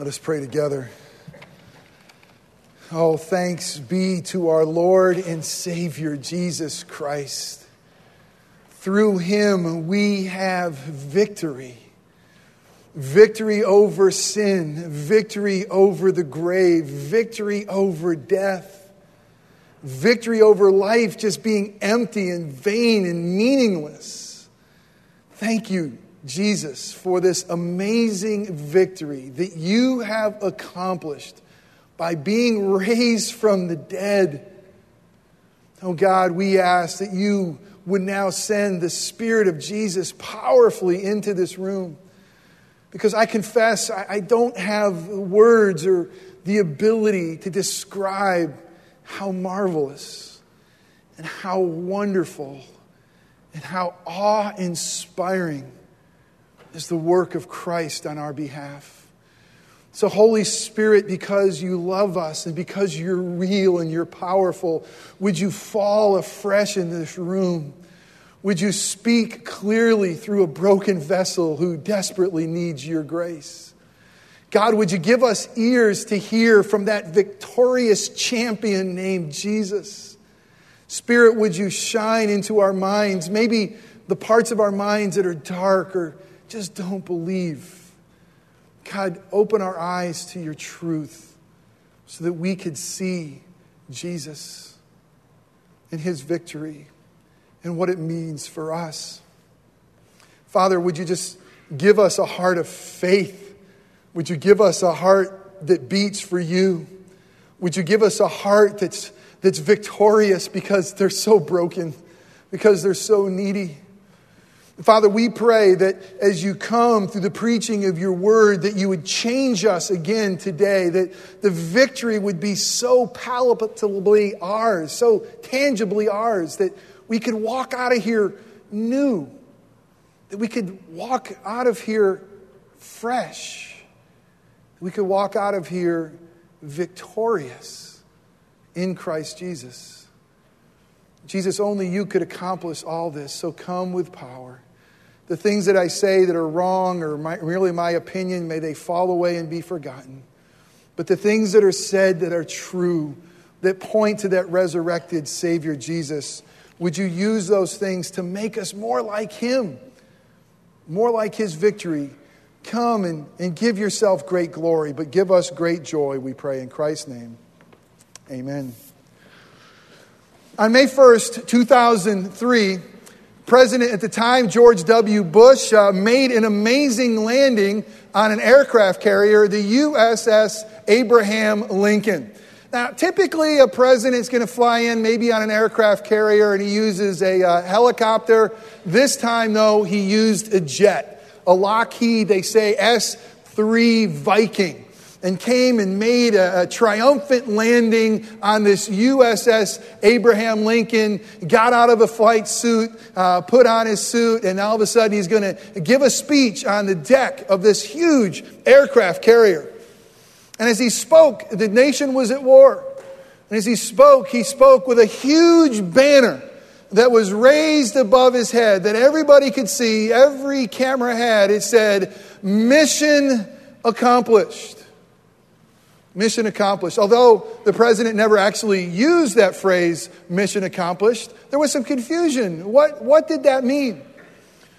Let us pray together. Oh, thanks be to our Lord and Savior Jesus Christ. Through him we have victory victory over sin, victory over the grave, victory over death, victory over life just being empty and vain and meaningless. Thank you, Jesus, for this amazing victory that you have accomplished by being raised from the dead. Oh God, we ask that you would now send the Spirit of Jesus powerfully into this room. Because I confess, I, don't have words or the ability to describe how marvelous and how wonderful and how awe inspiring is the work of Christ on our behalf. So, Holy Spirit, because you love us and because you're real and you're powerful, would you fall afresh in this room? Would you speak clearly through a broken vessel who desperately needs your grace? God, would you give us ears to hear from that victorious champion named Jesus? Spirit, would you shine into our minds, maybe the parts of our minds that are dark or just don't believe. God, open our eyes to your truth so that we could see Jesus and his victory and what it means for us. Father, would you just give us a heart of faith? Would you give us a heart that beats for you? Would you give us a heart that's, that's victorious because they're so broken, because they're so needy? Father, we pray that as you come through the preaching of your word, that you would change us again today, that the victory would be so palpably ours, so tangibly ours, that we could walk out of here new, that we could walk out of here fresh, we could walk out of here victorious in Christ Jesus. Jesus, only you could accomplish all this, so come with power. The things that I say that are wrong or my, merely my opinion, may they fall away and be forgotten. But the things that are said that are true, that point to that resurrected Savior Jesus, would you use those things to make us more like Him, more like His victory? Come and, and give yourself great glory, but give us great joy, we pray in Christ's name. Amen. On May 1st, 2003, President at the time, George W. Bush, uh, made an amazing landing on an aircraft carrier, the USS Abraham Lincoln. Now, typically, a president's going to fly in maybe on an aircraft carrier and he uses a uh, helicopter. This time, though, he used a jet, a Lockheed, they say S 3 Viking and came and made a, a, triumphant landing on this USS Abraham Lincoln, got out of a flight suit, uh, put on his suit, and all of a sudden he's going to give a speech on the deck of this huge aircraft carrier. And as he spoke, the nation was at war. And as he spoke, he spoke with a huge banner that was raised above his head that everybody could see, every camera had. It said, Mission accomplished. Mission accomplished. Although the president never actually used that phrase, mission accomplished, there was some confusion. What, what did that mean?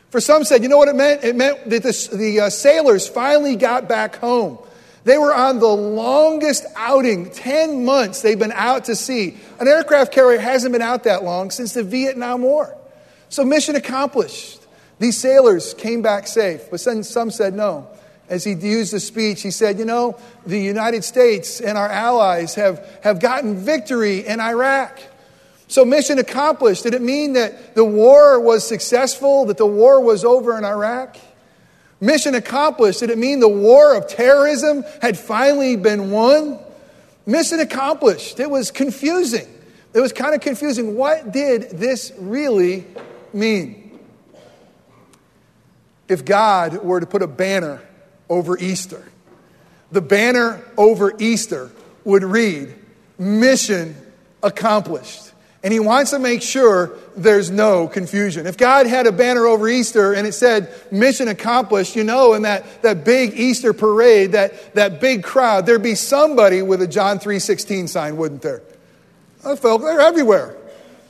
For some said, you know what it meant? It meant that the, the uh, sailors finally got back home. They were on the longest outing, 10 months they've been out to sea. An aircraft carrier hasn't been out that long since the Vietnam War. So, mission accomplished. These sailors came back safe, but then some said no as he used the speech, he said, You know, the United States and our allies have, have gotten victory in Iraq. So, mission accomplished. Did it mean that the war was successful, that the war was over in Iraq? Mission accomplished. Did it mean the war of terrorism had finally been won? Mission accomplished. It was confusing. It was kind of confusing. What did this really mean? If God were to put a banner over Easter. The banner over Easter would read, Mission accomplished. And he wants to make sure there's no confusion. If God had a banner over Easter and it said mission accomplished, you know, in that, that big Easter parade, that, that big crowd, there'd be somebody with a John 3.16 sign, wouldn't there? I felt they're everywhere.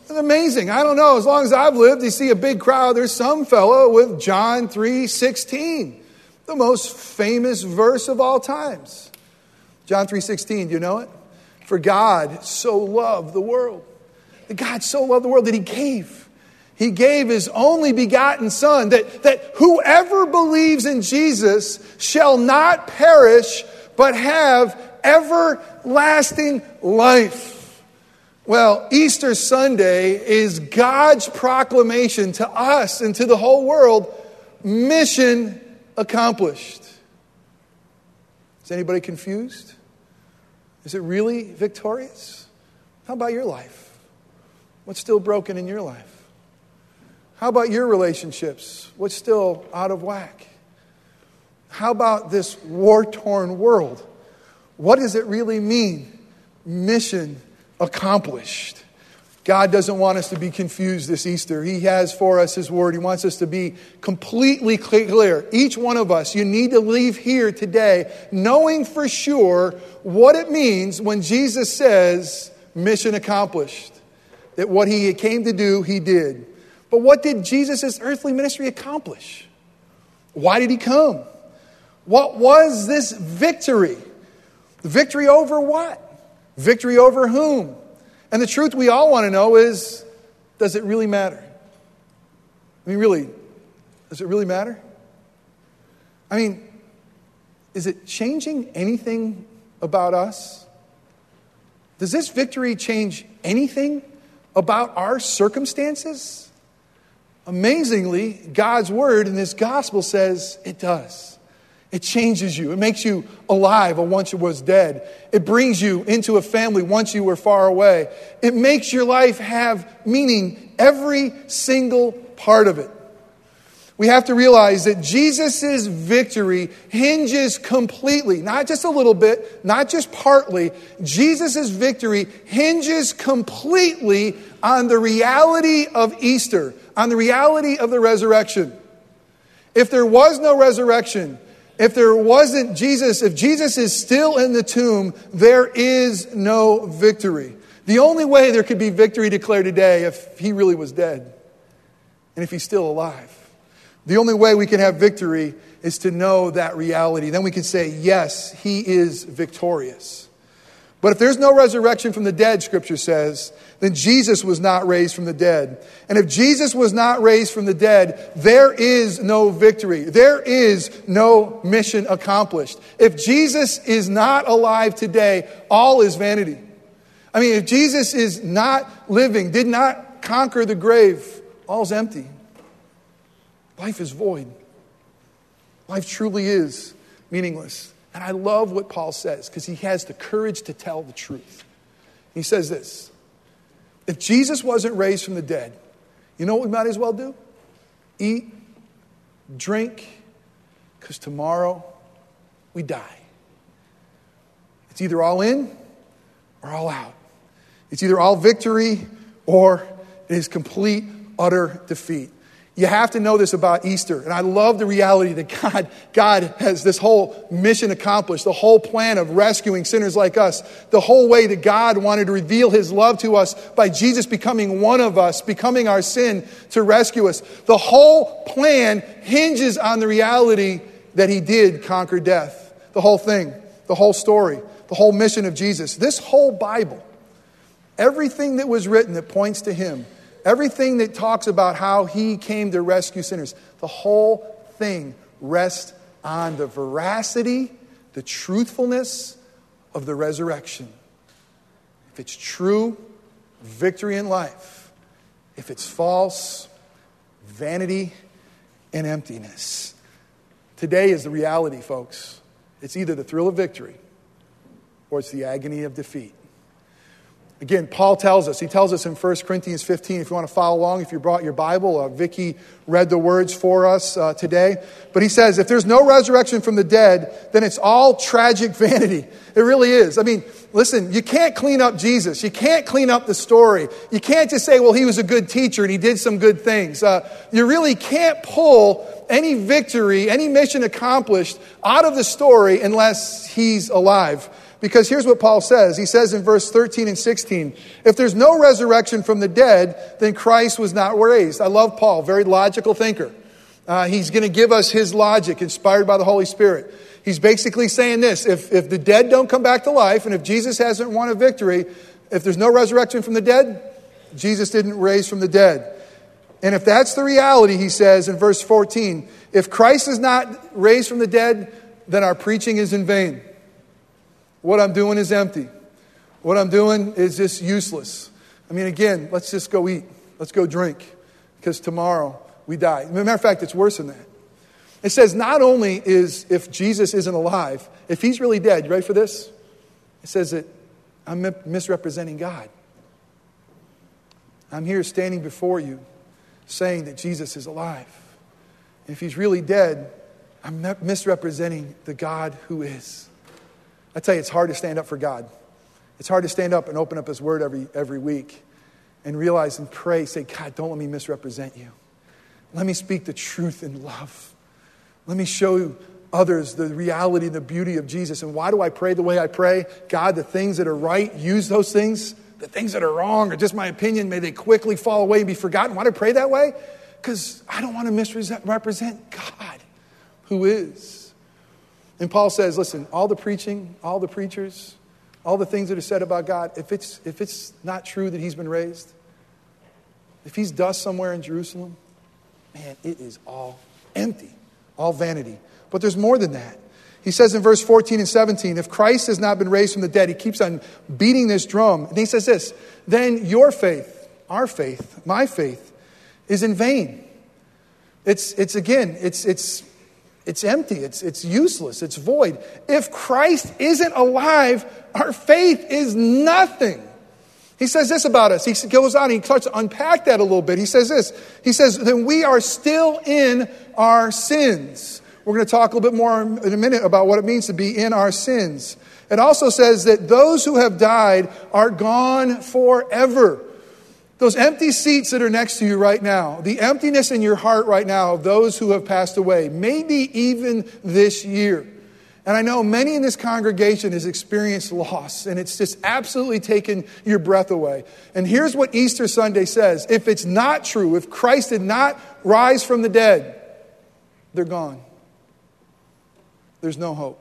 It's amazing. I don't know. As long as I've lived, you see a big crowd, there's some fellow with John 3.16, the most famous verse of all times. John 3.16, do you know it? For God so loved the world that God so loved the world that he gave. He gave his only begotten Son, that, that whoever believes in Jesus shall not perish, but have everlasting life. Well, Easter Sunday is God's proclamation to us and to the whole world mission accomplished. Is anybody confused? Is it really victorious? How about your life? What's still broken in your life? How about your relationships? What's still out of whack? How about this war torn world? What does it really mean? Mission accomplished. God doesn't want us to be confused this Easter. He has for us His Word. He wants us to be completely clear. Each one of us, you need to leave here today knowing for sure what it means when Jesus says, mission accomplished that what he came to do, he did. But what did Jesus' earthly ministry accomplish? Why did he come? What was this victory? Victory over what? Victory over whom? And the truth we all want to know is does it really matter? I mean, really, does it really matter? I mean, is it changing anything about us? Does this victory change anything about our circumstances? Amazingly, God's word in this gospel says it does. It changes you. It makes you alive once you was dead. It brings you into a family once you were far away. It makes your life have meaning, every single part of it we have to realize that Jesus' victory hinges completely, not just a little bit, not just partly, Jesus' victory hinges completely on the reality of Easter, on the reality of the resurrection. If there was no resurrection, if there wasn't Jesus, if Jesus is still in the tomb, there is no victory. The only way there could be victory declared today if he really was dead and if he's still alive. The only way we can have victory is to know that reality. Then we can say, yes, he is victorious. But if there's no resurrection from the dead, Scripture says, then Jesus was not raised from the dead. And if Jesus was not raised from the dead, there is no victory. There is no mission accomplished. If Jesus is not alive today, all is vanity. I mean, if Jesus is not living, did not conquer the grave, all's empty. Life is void. Life truly is meaningless. And I love what Paul says because he has the courage to tell the truth. He says this If Jesus wasn't raised from the dead, you know what we might as well do? Eat, drink, because tomorrow we die. It's either all in or all out. It's either all victory or it is complete, utter defeat. You have to know this about Easter. And I love the reality that God, God has this whole mission accomplished, the whole plan of rescuing sinners like us, the whole way that God wanted to reveal his love to us by Jesus becoming one of us, becoming our sin to rescue us. The whole plan hinges on the reality that he did conquer death. The whole thing, the whole story, the whole mission of Jesus. This whole Bible, everything that was written that points to him Everything that talks about how he came to rescue sinners, the whole thing rests on the veracity, the truthfulness of the resurrection. If it's true, victory in life. If it's false, vanity and emptiness. Today is the reality, folks. It's either the thrill of victory or it's the agony of defeat. Again, Paul tells us, he tells us in 1 Corinthians 15, if you want to follow along, if you brought your Bible, uh, Vicky read the words for us uh, today. But he says, if there's no resurrection from the dead, then it's all tragic vanity. It really is. I mean, listen, you can't clean up Jesus. You can't clean up the story. You can't just say, well, he was a good teacher and he did some good things. Uh, you really can't pull any victory, any mission accomplished out of the story unless he's alive. Because here's what Paul says. He says in verse 13 and 16, if there's no resurrection from the dead, then Christ was not raised. I love Paul, very logical thinker. Uh, he's going to give us his logic, inspired by the Holy Spirit. He's basically saying this if, if the dead don't come back to life, and if Jesus hasn't won a victory, if there's no resurrection from the dead, Jesus didn't raise from the dead. And if that's the reality, he says in verse 14, if Christ is not raised from the dead, then our preaching is in vain what I'm doing is empty. What I'm doing is just useless. I mean, again, let's just go eat. Let's go drink because tomorrow we die. Matter of fact, it's worse than that. It says not only is if Jesus isn't alive, if he's really dead, you ready for this? It says that I'm misrepresenting God. I'm here standing before you saying that Jesus is alive. And if he's really dead, I'm misrepresenting the God who is. I tell you, it's hard to stand up for God. It's hard to stand up and open up His Word every, every week and realize and pray, say, God, don't let me misrepresent you. Let me speak the truth in love. Let me show others the reality and the beauty of Jesus. And why do I pray the way I pray? God, the things that are right, use those things. The things that are wrong, or just my opinion, may they quickly fall away and be forgotten. Why do I pray that way? Because I don't want to misrepresent God, who is. And Paul says, listen, all the preaching, all the preachers, all the things that are said about God, if it's, if it's not true that he's been raised, if he's dust somewhere in Jerusalem, man, it is all empty, all vanity. But there's more than that. He says in verse 14 and 17, if Christ has not been raised from the dead, he keeps on beating this drum. And he says this, then your faith, our faith, my faith, is in vain. It's, it's again, it's, it's it's empty, it's, it's useless, it's void. If Christ isn't alive, our faith is nothing. He says this about us. He goes on, he starts to unpack that a little bit. He says this He says, then we are still in our sins. We're going to talk a little bit more in a minute about what it means to be in our sins. It also says that those who have died are gone forever. Those empty seats that are next to you right now, the emptiness in your heart right now of those who have passed away, maybe even this year. And I know many in this congregation has experienced loss, and it's just absolutely taken your breath away. And here's what Easter Sunday says if it's not true, if Christ did not rise from the dead, they're gone. There's no hope.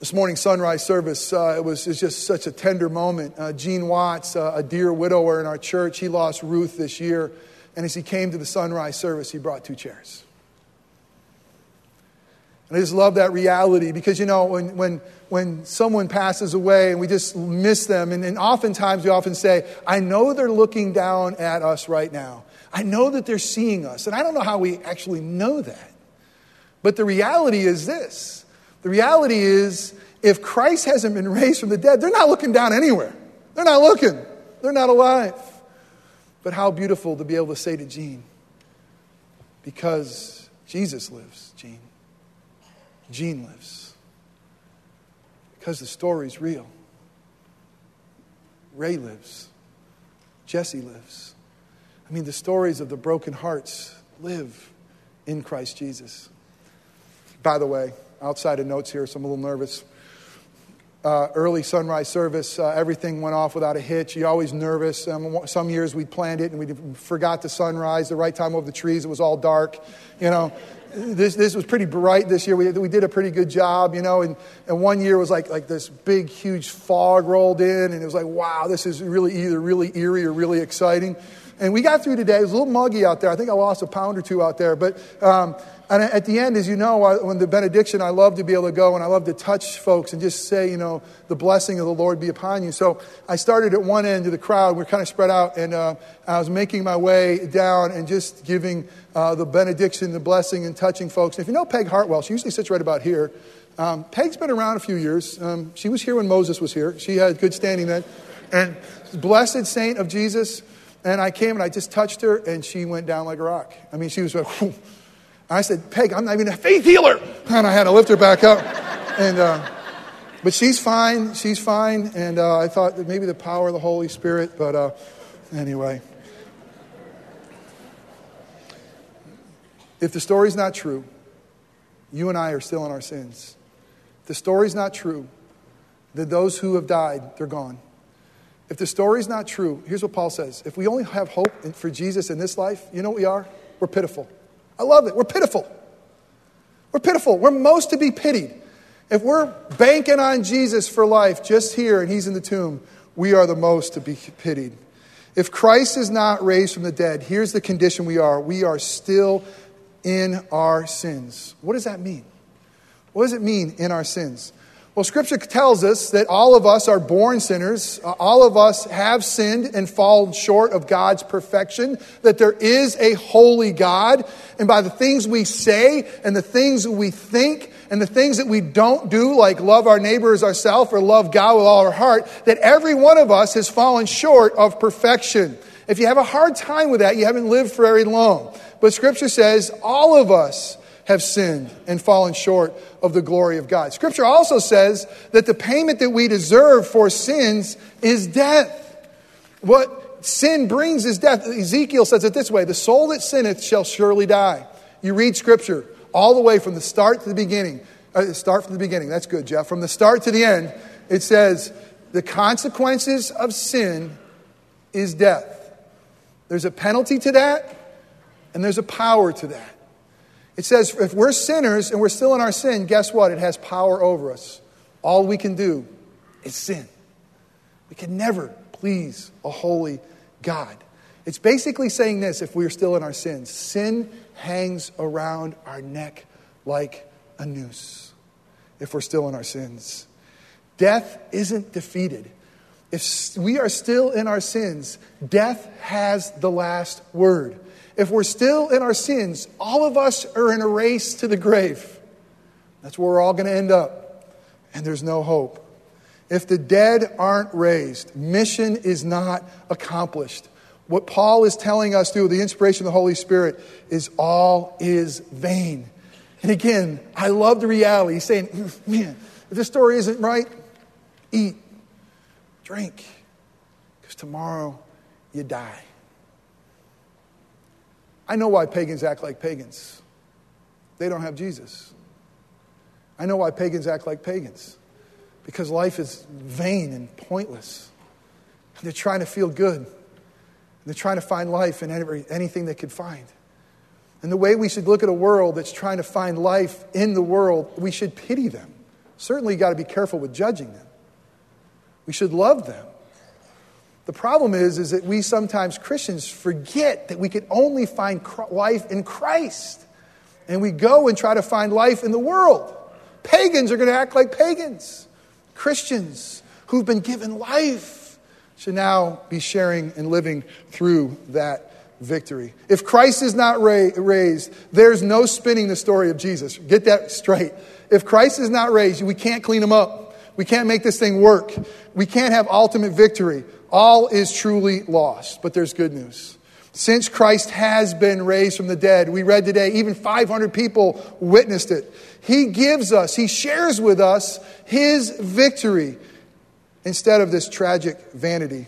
This morning sunrise service, uh, it, was, it was just such a tender moment. Uh, Gene Watts, uh, a dear widower in our church, he lost Ruth this year. And as he came to the sunrise service, he brought two chairs. And I just love that reality because, you know, when, when, when someone passes away and we just miss them, and, and oftentimes we often say, I know they're looking down at us right now. I know that they're seeing us. And I don't know how we actually know that. But the reality is this the reality is, if Christ hasn't been raised from the dead, they're not looking down anywhere. They're not looking, they're not alive. But how beautiful to be able to say to Gene, because Jesus lives, Gene. Gene lives. Because the story's real. Ray lives. Jesse lives. I mean, the stories of the broken hearts live in Christ Jesus. By the way, outside of notes here, so I'm a little nervous. Uh, early sunrise service, uh, everything went off without a hitch. You're always nervous. Um, some years we planned it and we forgot the sunrise, the right time over the trees. It was all dark. You know, this, this was pretty bright this year. We, we did a pretty good job, you know. And, and one year was like, like this big, huge fog rolled in, and it was like, wow, this is really either really eerie or really exciting. And we got through today. It was a little muggy out there. I think I lost a pound or two out there. But um, and at the end, as you know, when the benediction, I love to be able to go and I love to touch folks and just say, you know, the blessing of the Lord be upon you. So I started at one end of the crowd. We are kind of spread out, and uh, I was making my way down and just giving uh, the benediction, the blessing, and touching folks. And if you know Peg Hartwell, she usually sits right about here. Um, Peg's been around a few years. Um, she was here when Moses was here. She had good standing then. And blessed saint of Jesus. And I came and I just touched her, and she went down like a rock. I mean, she was like, Whew. I said, Peg, I'm not even a faith healer. And I had to lift her back up. And, uh, but she's fine. She's fine. And uh, I thought maybe the power of the Holy Spirit. But uh, anyway. If the story's not true, you and I are still in our sins. If the story's not true, that those who have died, they're gone. If the story's not true, here's what Paul says. If we only have hope for Jesus in this life, you know what we are? We're pitiful. I love it. We're pitiful. We're pitiful. We're most to be pitied. If we're banking on Jesus for life just here and he's in the tomb, we are the most to be pitied. If Christ is not raised from the dead, here's the condition we are we are still in our sins. What does that mean? What does it mean in our sins? Well, Scripture tells us that all of us are born sinners. Uh, all of us have sinned and fallen short of God's perfection. That there is a holy God. And by the things we say and the things we think and the things that we don't do, like love our neighbor as ourselves or love God with all our heart, that every one of us has fallen short of perfection. If you have a hard time with that, you haven't lived very long. But Scripture says all of us have sinned and fallen short of the glory of God. Scripture also says that the payment that we deserve for sins is death. What sin brings is death. Ezekiel says it this way The soul that sinneth shall surely die. You read Scripture all the way from the start to the beginning. Uh, start from the beginning. That's good, Jeff. From the start to the end, it says the consequences of sin is death. There's a penalty to that, and there's a power to that. It says if we're sinners and we're still in our sin, guess what? It has power over us. All we can do is sin. We can never please a holy God. It's basically saying this if we're still in our sins sin hangs around our neck like a noose if we're still in our sins. Death isn't defeated. If we are still in our sins, death has the last word. If we're still in our sins, all of us are in a race to the grave. That's where we're all going to end up. And there's no hope. If the dead aren't raised, mission is not accomplished. What Paul is telling us through the inspiration of the Holy Spirit is all is vain. And again, I love the reality. He's saying, mm, man, if this story isn't right, eat, drink, because tomorrow you die. I know why pagans act like pagans. They don't have Jesus. I know why pagans act like pagans. Because life is vain and pointless. They're trying to feel good. They're trying to find life in every, anything they could find. And the way we should look at a world that's trying to find life in the world, we should pity them. Certainly, you got to be careful with judging them. We should love them. The problem is, is that we sometimes Christians forget that we can only find life in Christ. And we go and try to find life in the world. Pagans are going to act like pagans. Christians who've been given life should now be sharing and living through that victory. If Christ is not ra- raised, there's no spinning the story of Jesus. Get that straight. If Christ is not raised, we can't clean him up. We can't make this thing work. We can't have ultimate victory all is truly lost. But there's good news. Since Christ has been raised from the dead, we read today, even 500 people witnessed it. He gives us, He shares with us His victory instead of this tragic vanity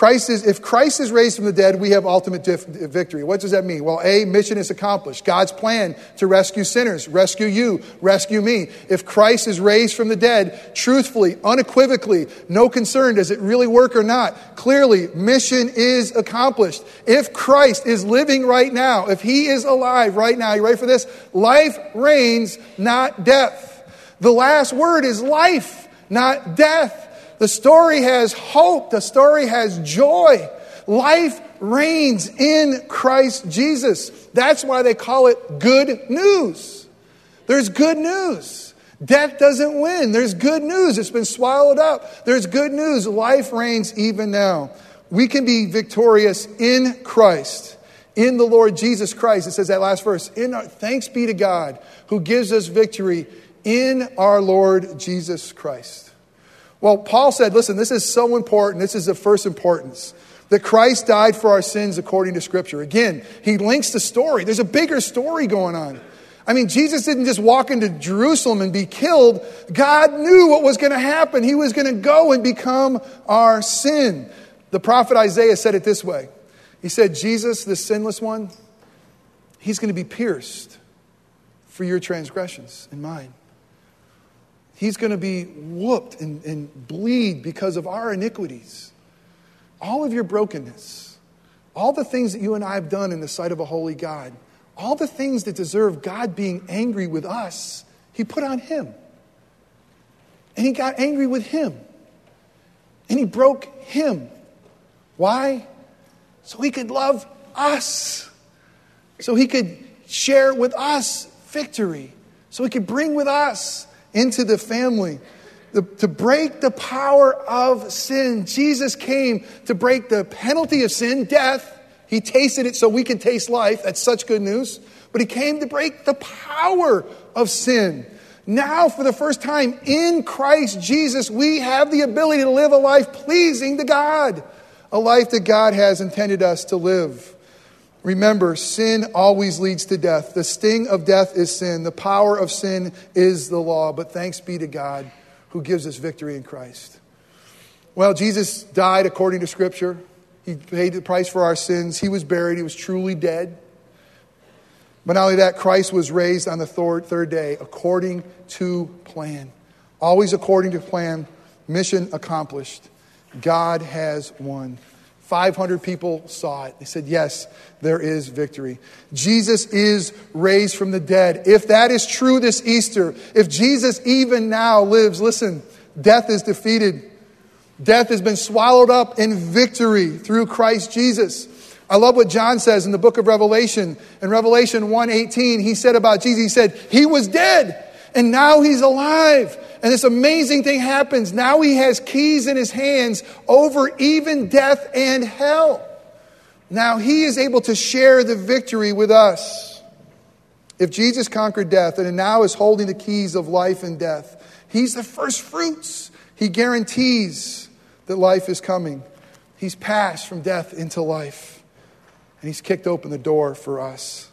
Christ is, if Christ is raised from the dead, we have ultimate victory. What does that mean? Well, A, mission is accomplished. God's plan to rescue sinners, rescue you, rescue me. If Christ is raised from the dead, truthfully, unequivocally, no concern, does it really work or not? Clearly, mission is accomplished. If Christ is living right now, if he is alive right now, you ready for this? Life reigns, not death. The last word is life, not death. The story has hope. The story has joy. Life reigns in Christ Jesus. That's why they call it good news. There's good news. Death doesn't win. There's good news. It's been swallowed up. There's good news. Life reigns even now. We can be victorious in Christ, in the Lord Jesus Christ. It says that last verse. In our, thanks be to God who gives us victory in our Lord Jesus Christ. Well, Paul said, listen, this is so important. This is of first importance that Christ died for our sins according to Scripture. Again, he links the story. There's a bigger story going on. I mean, Jesus didn't just walk into Jerusalem and be killed. God knew what was going to happen. He was going to go and become our sin. The prophet Isaiah said it this way He said, Jesus, the sinless one, he's going to be pierced for your transgressions and mine. He's going to be whooped and, and bleed because of our iniquities. All of your brokenness, all the things that you and I have done in the sight of a holy God, all the things that deserve God being angry with us, He put on Him. And He got angry with Him. And He broke Him. Why? So He could love us. So He could share with us victory. So He could bring with us into the family. The, to break the power of sin. Jesus came to break the penalty of sin, death. He tasted it so we can taste life. That's such good news. But he came to break the power of sin. Now, for the first time in Christ Jesus, we have the ability to live a life pleasing to God, a life that God has intended us to live. Remember, sin always leads to death. The sting of death is sin. The power of sin is the law. But thanks be to God who gives us victory in Christ. Well, Jesus died according to Scripture. He paid the price for our sins. He was buried. He was truly dead. But not only that, Christ was raised on the third day according to plan. Always according to plan. Mission accomplished. God has won. 500 people saw it. They said, Yes, there is victory. Jesus is raised from the dead. If that is true this Easter, if Jesus even now lives, listen, death is defeated. Death has been swallowed up in victory through Christ Jesus. I love what John says in the book of Revelation. In Revelation 1:18, he said about Jesus, he said, "He was dead and now he's alive." And this amazing thing happens. Now he has keys in his hands over even death and hell. Now he is able to share the victory with us. If Jesus conquered death and now is holding the keys of life and death, he's the first fruits. He guarantees that life is coming. He's passed from death into life, and he's kicked open the door for us.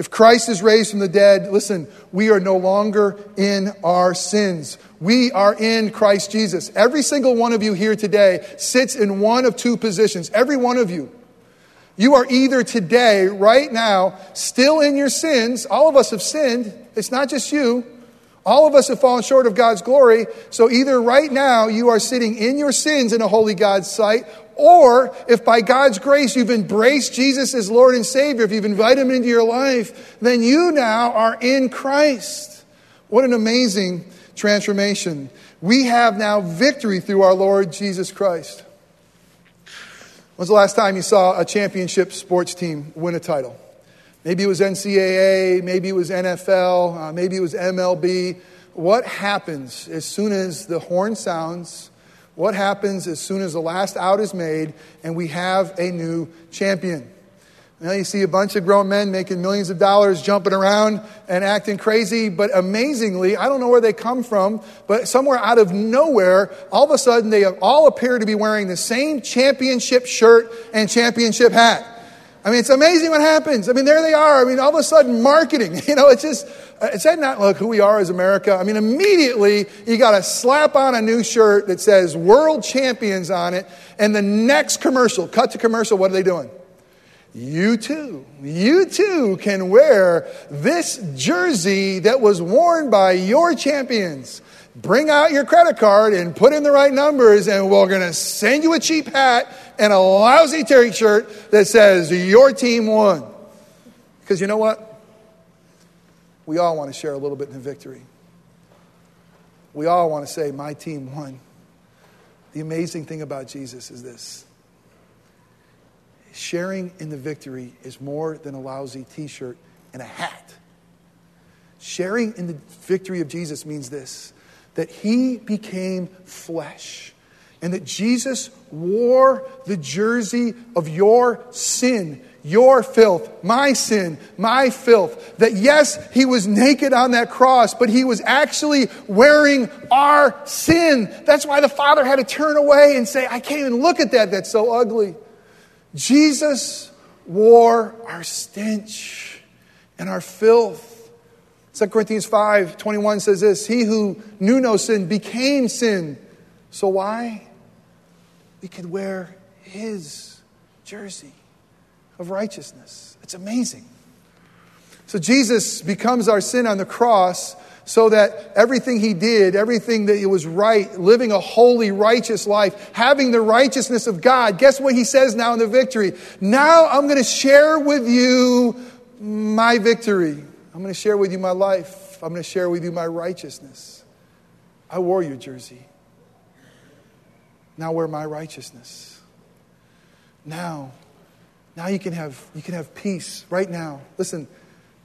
If Christ is raised from the dead, listen, we are no longer in our sins. We are in Christ Jesus. Every single one of you here today sits in one of two positions. Every one of you. You are either today, right now, still in your sins. All of us have sinned. It's not just you. All of us have fallen short of God's glory. So either right now you are sitting in your sins in a holy God's sight, or if by God's grace you've embraced Jesus as Lord and Savior, if you've invited Him into your life, then you now are in Christ. What an amazing transformation. We have now victory through our Lord Jesus Christ. When's the last time you saw a championship sports team win a title? Maybe it was NCAA, maybe it was NFL, uh, maybe it was MLB. What happens as soon as the horn sounds what happens as soon as the last out is made and we have a new champion? Now you see a bunch of grown men making millions of dollars, jumping around and acting crazy, but amazingly, I don't know where they come from, but somewhere out of nowhere, all of a sudden they all appear to be wearing the same championship shirt and championship hat. I mean, it's amazing what happens. I mean, there they are. I mean, all of a sudden, marketing, you know, it's just, uh, it's that not look who we are as America? I mean, immediately you got to slap on a new shirt that says world champions on it, and the next commercial, cut to commercial, what are they doing? You too, you too can wear this jersey that was worn by your champions. Bring out your credit card and put in the right numbers, and we're going to send you a cheap hat and a lousy t shirt that says your team won. Because you know what? We all want to share a little bit in the victory. We all want to say, My team won. The amazing thing about Jesus is this sharing in the victory is more than a lousy t shirt and a hat. Sharing in the victory of Jesus means this that he became flesh and that Jesus wore the jersey of your sin your filth, my sin, my filth. That yes, he was naked on that cross, but he was actually wearing our sin. That's why the Father had to turn away and say, I can't even look at that. That's so ugly. Jesus wore our stench and our filth. 2 Corinthians 5 21 says this He who knew no sin became sin. So why? We could wear his jersey of righteousness. It's amazing. So Jesus becomes our sin on the cross so that everything he did, everything that it was right, living a holy, righteous life, having the righteousness of God, guess what he says now in the victory? Now I'm going to share with you my victory. I'm going to share with you my life. I'm going to share with you my righteousness. I wore your jersey. Now wear my righteousness. Now, now you can have you can have peace right now. Listen,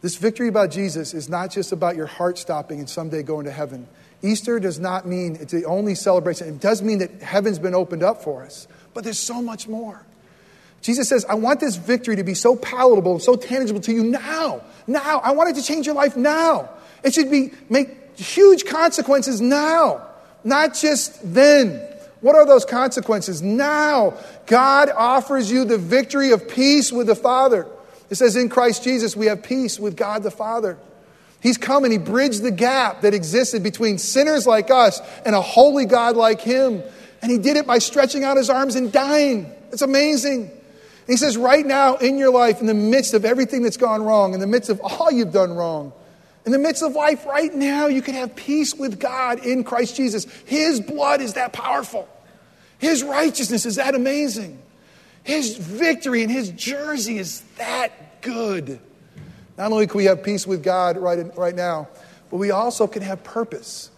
this victory about Jesus is not just about your heart stopping and someday going to heaven. Easter does not mean it's the only celebration. It does mean that heaven's been opened up for us, but there's so much more. Jesus says, I want this victory to be so palatable and so tangible to you now. Now. I want it to change your life now. It should be make huge consequences now, not just then. What are those consequences? Now, God offers you the victory of peace with the Father. It says, in Christ Jesus, we have peace with God the Father. He's come and He bridged the gap that existed between sinners like us and a holy God like Him. And He did it by stretching out His arms and dying. It's amazing. And he says, right now in your life, in the midst of everything that's gone wrong, in the midst of all you've done wrong, in the midst of life right now, you can have peace with God in Christ Jesus. His blood is that powerful. His righteousness is that amazing. His victory and his jersey is that good. Not only can we have peace with God right, in, right now, but we also can have purpose.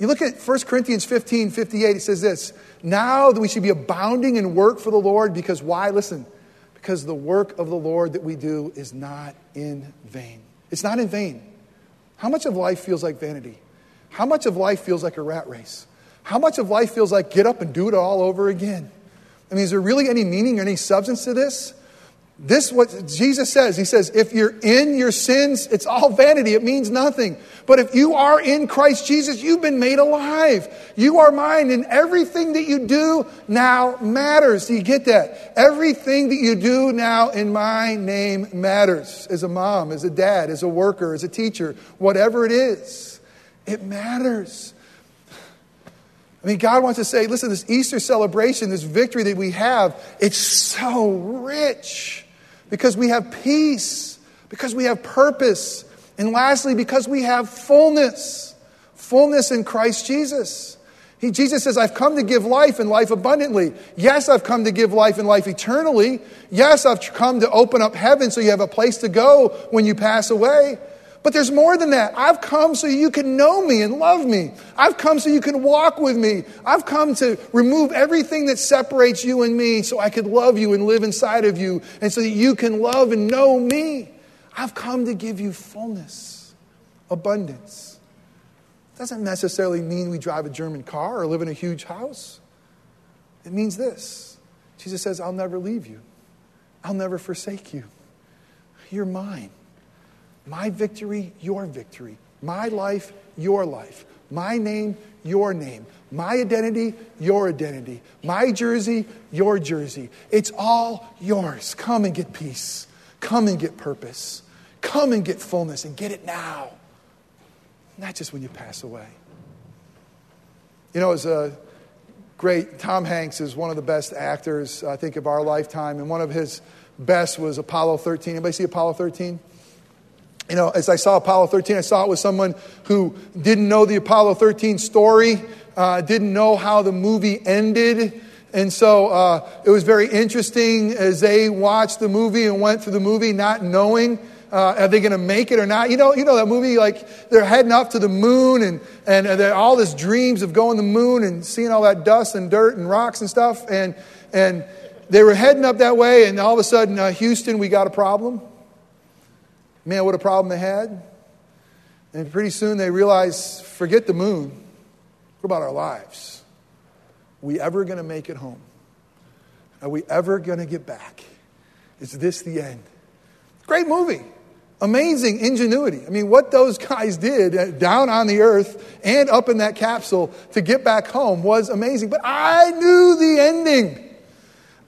You look at 1 Corinthians 15 58, it says this Now that we should be abounding in work for the Lord, because why? Listen, because the work of the Lord that we do is not in vain. It's not in vain. How much of life feels like vanity? How much of life feels like a rat race? How much of life feels like get up and do it all over again? I mean, is there really any meaning or any substance to this? This what Jesus says. He says, if you're in your sins, it's all vanity. It means nothing. But if you are in Christ Jesus, you've been made alive. You are mine, and everything that you do now matters. Do you get that? Everything that you do now in my name matters. As a mom, as a dad, as a worker, as a teacher, whatever it is, it matters. I mean, God wants to say, listen, this Easter celebration, this victory that we have, it's so rich because we have peace, because we have purpose, and lastly, because we have fullness fullness in Christ Jesus. He, Jesus says, I've come to give life and life abundantly. Yes, I've come to give life and life eternally. Yes, I've come to open up heaven so you have a place to go when you pass away. But there's more than that. I've come so you can know me and love me. I've come so you can walk with me. I've come to remove everything that separates you and me so I could love you and live inside of you and so that you can love and know me. I've come to give you fullness, abundance. Doesn't necessarily mean we drive a German car or live in a huge house. It means this Jesus says, I'll never leave you, I'll never forsake you. You're mine. My victory, your victory. My life, your life. My name, your name. My identity, your identity. My jersey, your jersey. It's all yours. Come and get peace. Come and get purpose. Come and get fullness and get it now. Not just when you pass away. You know, as a great, Tom Hanks is one of the best actors, I think, of our lifetime. And one of his best was Apollo 13. Anybody see Apollo 13? You know, as I saw Apollo 13, I saw it with someone who didn't know the Apollo 13 story, uh, didn't know how the movie ended. And so uh, it was very interesting as they watched the movie and went through the movie not knowing uh, are they going to make it or not? You know, you know that movie, like they're heading up to the moon and, and, all this dreams of going to the moon and seeing all that dust and dirt and rocks and stuff. And, and they were heading up that way, and all of a sudden, uh, Houston, we got a problem. Man, what a problem they had. And pretty soon they realized forget the moon. What about our lives? Are we ever going to make it home? Are we ever going to get back? Is this the end? Great movie. Amazing ingenuity. I mean, what those guys did uh, down on the earth and up in that capsule to get back home was amazing. But I knew the ending.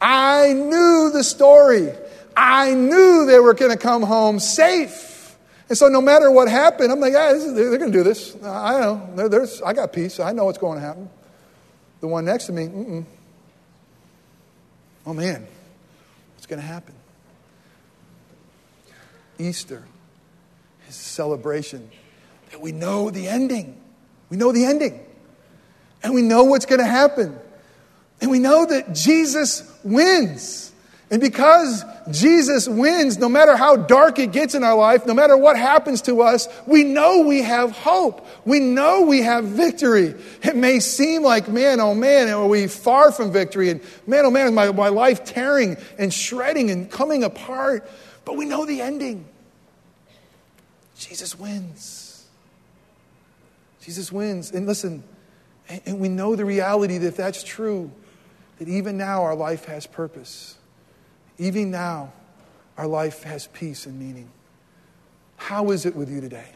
I knew the story. I knew they were going to come home safe. And so no matter what happened, I'm like, yeah, is, they're, going to do this. I know. I got peace. I know what's going to happen. The one next to me, mm-mm. oh man, what's going to happen? Easter is a celebration that we know the ending. We know the ending. And we know what's going to happen. And we know that Jesus wins. And because Jesus wins, no matter how dark it gets in our life, no matter what happens to us, we know we have hope. We know we have victory. It may seem like, man, oh man, are we far from victory? And man, oh man, my, my life tearing and shredding and coming apart? But we know the ending. Jesus wins. Jesus wins. And listen, and we know the reality that if that's true, that even now our life has purpose. Even now, our life has peace and meaning. How is it with you today?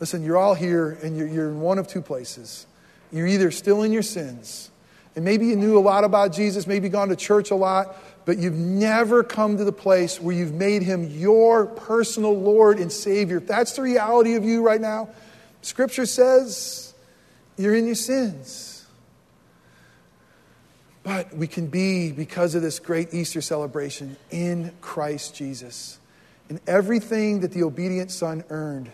Listen, you're all here and you're, you're in one of two places. You're either still in your sins, and maybe you knew a lot about Jesus, maybe gone to church a lot, but you've never come to the place where you've made him your personal Lord and Savior. If that's the reality of you right now, Scripture says you're in your sins. But we can be, because of this great Easter celebration, in Christ Jesus. And everything that the obedient Son earned,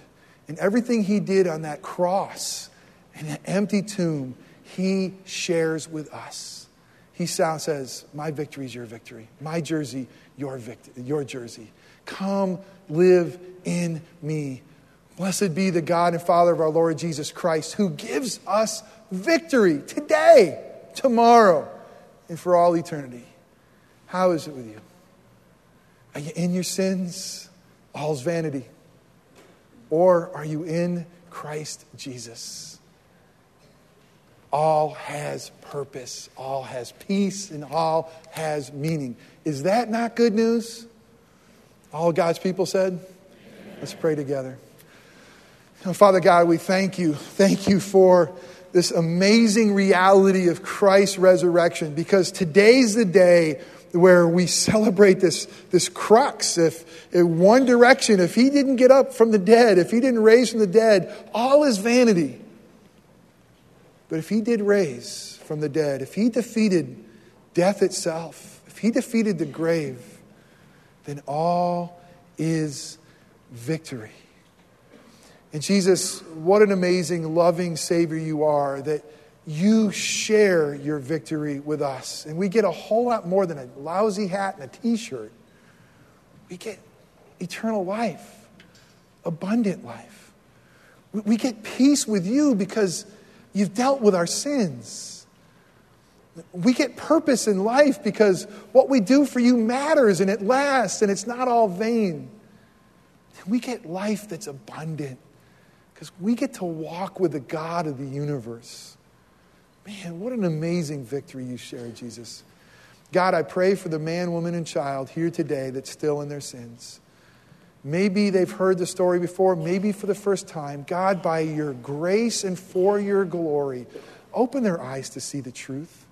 and everything he did on that cross, in an empty tomb, he shares with us. He says, My victory is your victory. My jersey, your, victory, your jersey. Come live in me. Blessed be the God and Father of our Lord Jesus Christ, who gives us victory today, tomorrow, and for all eternity. How is it with you? Are you in your sins? All's vanity. Or are you in Christ Jesus? All has purpose, all has peace, and all has meaning. Is that not good news? All God's people said? Let's pray together. Father God, we thank you. Thank you for this amazing reality of Christ's resurrection because today's the day where we celebrate this, this crux. If in one direction, if he didn't get up from the dead, if he didn't raise from the dead, all is vanity. But if he did raise from the dead, if he defeated death itself, if he defeated the grave, then all is victory. And Jesus, what an amazing, loving Savior you are that you share your victory with us. And we get a whole lot more than a lousy hat and a t shirt. We get eternal life, abundant life. We get peace with you because you've dealt with our sins. We get purpose in life because what we do for you matters and it lasts and it's not all vain. We get life that's abundant because we get to walk with the God of the universe. Man, what an amazing victory you share, Jesus. God, I pray for the man, woman, and child here today that's still in their sins. Maybe they've heard the story before, maybe for the first time. God, by your grace and for your glory, open their eyes to see the truth.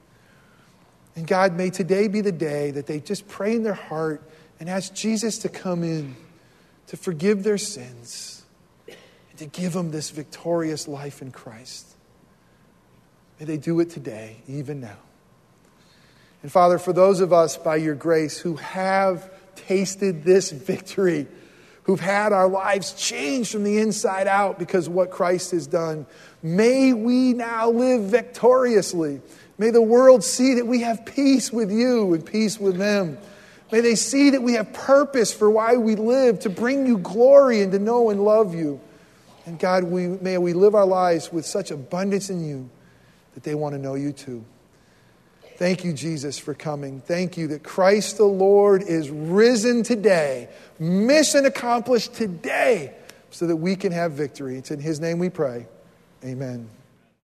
And God, may today be the day that they just pray in their heart and ask Jesus to come in to forgive their sins to give them this victorious life in Christ. May they do it today, even now. And Father, for those of us, by your grace, who have tasted this victory, who've had our lives changed from the inside out because of what Christ has done, may we now live victoriously. May the world see that we have peace with you and peace with them. May they see that we have purpose for why we live, to bring you glory and to know and love you. And God, we, may we live our lives with such abundance in you that they want to know you too. Thank you, Jesus, for coming. Thank you that Christ the Lord is risen today, mission accomplished today, so that we can have victory. It's in His name we pray. Amen.